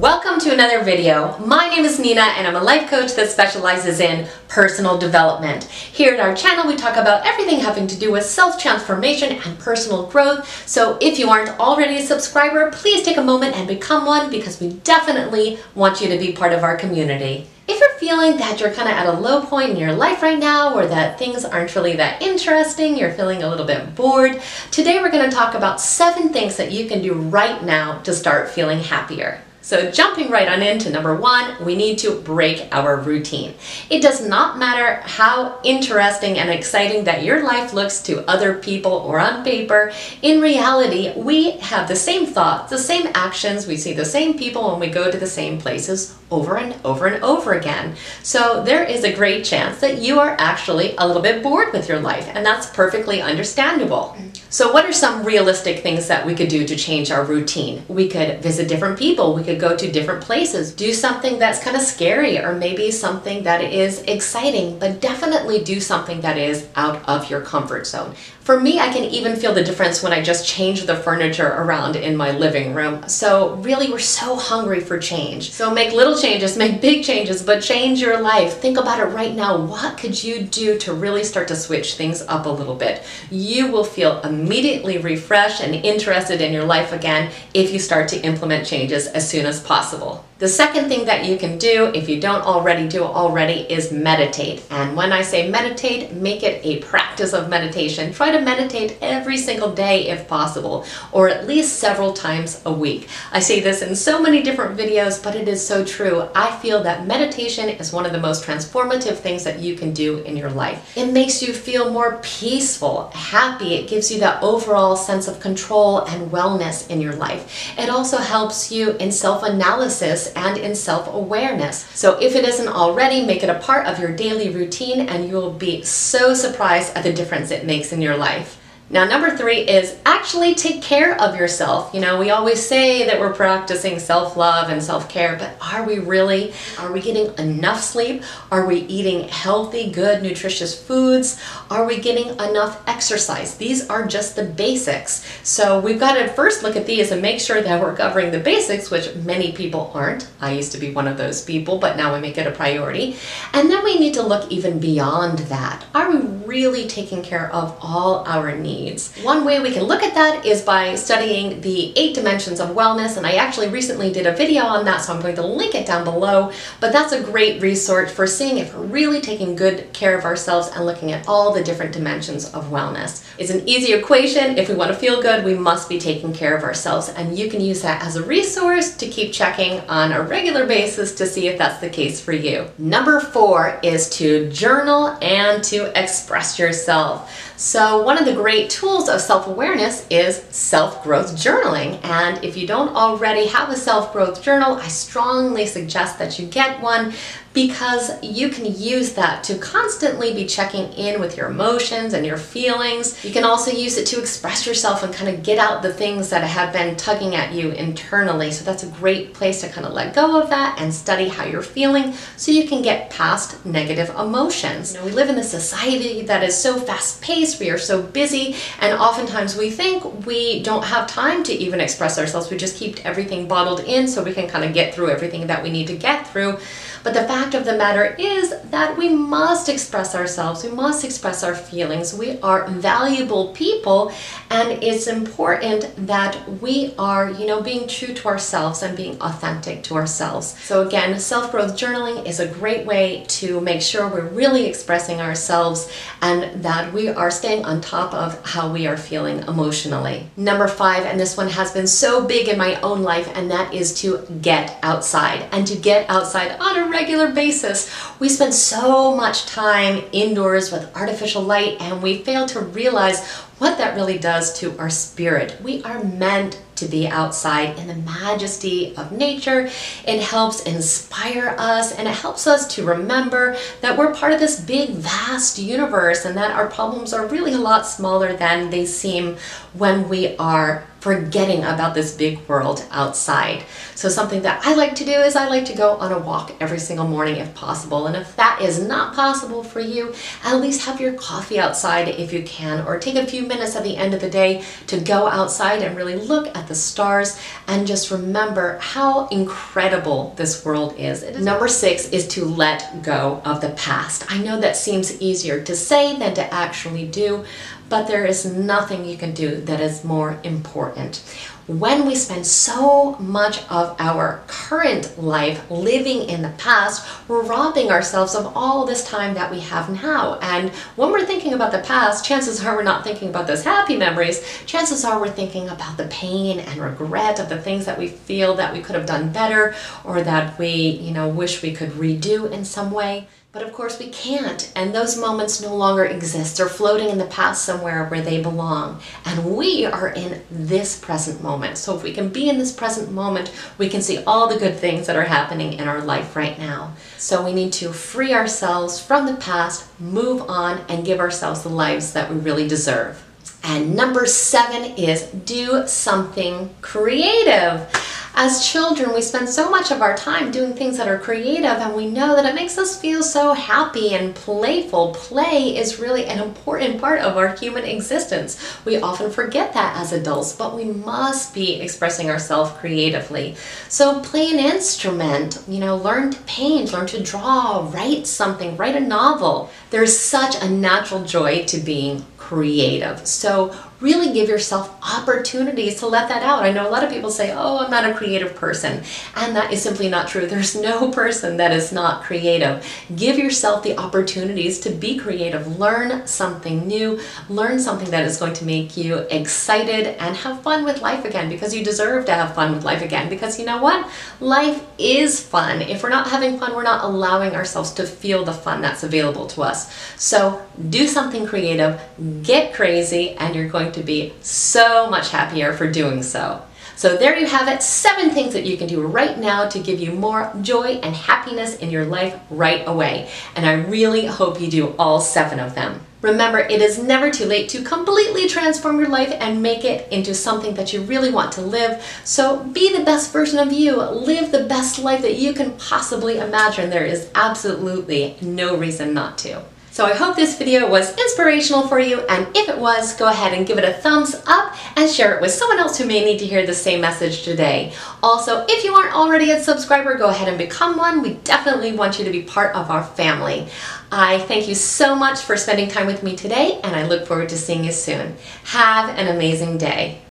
Welcome to another video. My name is Nina and I'm a life coach that specializes in personal development. Here at our channel we talk about everything having to do with self-transformation and personal growth. So if you aren't already a subscriber, please take a moment and become one because we definitely want you to be part of our community. If you're feeling that you're kind of at a low point in your life right now or that things aren't really that interesting, you're feeling a little bit bored, today we're going to talk about seven things that you can do right now to start feeling happier. So jumping right on into number one, we need to break our routine. It does not matter how interesting and exciting that your life looks to other people or on paper. In reality, we have the same thoughts, the same actions, we see the same people when we go to the same places over and over and over again. So there is a great chance that you are actually a little bit bored with your life, and that's perfectly understandable. So what are some realistic things that we could do to change our routine? We could visit different people, we could go to different places, do something that's kind of scary or maybe something that is exciting, but definitely do something that is out of your comfort zone. For me, I can even feel the difference when I just change the furniture around in my living room. So really, we're so hungry for change. So make little changes, make big changes, but change your life. Think about it right now. What could you do to really start to switch things up a little bit? You will feel immediately refreshed and interested in your life again if you start to implement changes as soon as possible. The second thing that you can do, if you don't already do it already, is meditate. And when I say meditate, make it a practice of meditation. Try to meditate every single day if possible, or at least several times a week. I say this in so many different videos, but it is so true. I feel that meditation is one of the most transformative things that you can do in your life. It makes you feel more peaceful, happy. It gives you that overall sense of control and wellness in your life. It also helps you in self-analysis and in self-awareness. So if it isn't already, make it a part of your daily routine and you will be so surprised at the difference it makes in your life. Now, number three is actually take care of yourself. You know, we always say that we're practicing self love and self care, but are we really? Are we getting enough sleep? Are we eating healthy, good, nutritious foods? Are we getting enough exercise? These are just the basics. So, we've got to first look at these and make sure that we're covering the basics, which many people aren't. I used to be one of those people, but now we make it a priority. And then we need to look even beyond that. Are we really taking care of all our needs? Needs. One way we can look at that is by studying the eight dimensions of wellness, and I actually recently did a video on that, so I'm going to link it down below. But that's a great resource for seeing if we're really taking good care of ourselves and looking at all the different dimensions of wellness. It's an easy equation. If we want to feel good, we must be taking care of ourselves, and you can use that as a resource to keep checking on a regular basis to see if that's the case for you. Number four is to journal and to express yourself. So one of the great tools of self-awareness is self-growth journaling. And if you don't already have a self-growth journal, I strongly suggest that you get one because you can use that to constantly be checking in with your emotions and your feelings. You can also use it to express yourself and kind of get out the things that have been tugging at you internally. So that's a great place to kind of let go of that and study how you're feeling so you can get past negative emotions. You know, we live in a society that is so fast paced, we are so busy, and oftentimes we think we don't have time to even express ourselves. We just keep everything bottled in so we can kind of get through everything that we need to get through. But the fact of the matter is that we must express ourselves, we must express our feelings. We are valuable people, and it's important that we are, you know, being true to ourselves and being authentic to ourselves. So, again, self growth journaling is a great way to make sure we're really expressing ourselves and that we are staying on top of how we are feeling emotionally. Number five, and this one has been so big in my own life, and that is to get outside and to get outside on a regular basis. We spend so much time indoors with artificial light and we fail to realize what that really does to our spirit. We are meant to be outside in the majesty of nature. It helps inspire us and it helps us to remember that we're part of this big, vast universe and that our problems are really a lot smaller than they seem when we are forgetting about this big world outside. So something that I like to do is I like to go on a walk every single morning if possible. And if that is not possible for you, at least have your coffee outside if you can, or take a few minutes at the end of the day to go outside and really look at the stars and just remember how incredible this world is. Number six is to let go of the past. I know that seems easier to say than to actually do, but there is nothing you can do that is more important. When we spend so much of our current life living in the past, we're robbing ourselves of all this time that we have now. And when we're thinking about the past, chances are we're not thinking about those happy memories. Chances are we're thinking about the pain and regret of the things that we feel that we could have done better or that we, you know, wish we could redo in some way. But of course, we can't, and those moments no longer exist. They're floating in the past somewhere where they belong. And we are in this present moment. So, if we can be in this present moment, we can see all the good things that are happening in our life right now. So, we need to free ourselves from the past, move on, and give ourselves the lives that we really deserve. And number seven is do something creative. As children, we spend so much of our time doing things that are creative and we know that it makes us feel so happy and playful. Play is really an important part of our human existence. We often forget that as adults, but we must be expressing ourselves creatively. So play an instrument, you know, learn to paint, learn to draw, write something, write a novel. There's such a natural joy to being creative. So really give yourself opportunities to let that out. I know a lot of people say, oh, I'm not a creative person. And that is simply not true. There's no person that is not creative. Give yourself the opportunities to be creative. Learn something new. Learn something that is going to make you excited and have fun with life again because you deserve to have fun with life again. Because you know what? Life is fun. If we're not having fun, we're not allowing ourselves to feel the fun that's available to us. So do something creative, get crazy, and you're going to be so much happier for doing so. So there you have it, seven things that you can do right now to give you more joy and happiness in your life right away. And I really hope you do all seven of them. Remember, it is never too late to completely transform your life and make it into something that you really want to live. So be the best version of you. Live the best life that you can possibly imagine. There is absolutely no reason not to. So I hope this video was inspirational for you and if it was, go ahead and give it a thumbs up and share it with someone else who may need to hear the same message today. Also, if you aren't already a subscriber, go ahead and become one. We definitely want you to be part of our family. I thank you so much for spending time with me today and I look forward to seeing you soon. Have an amazing day.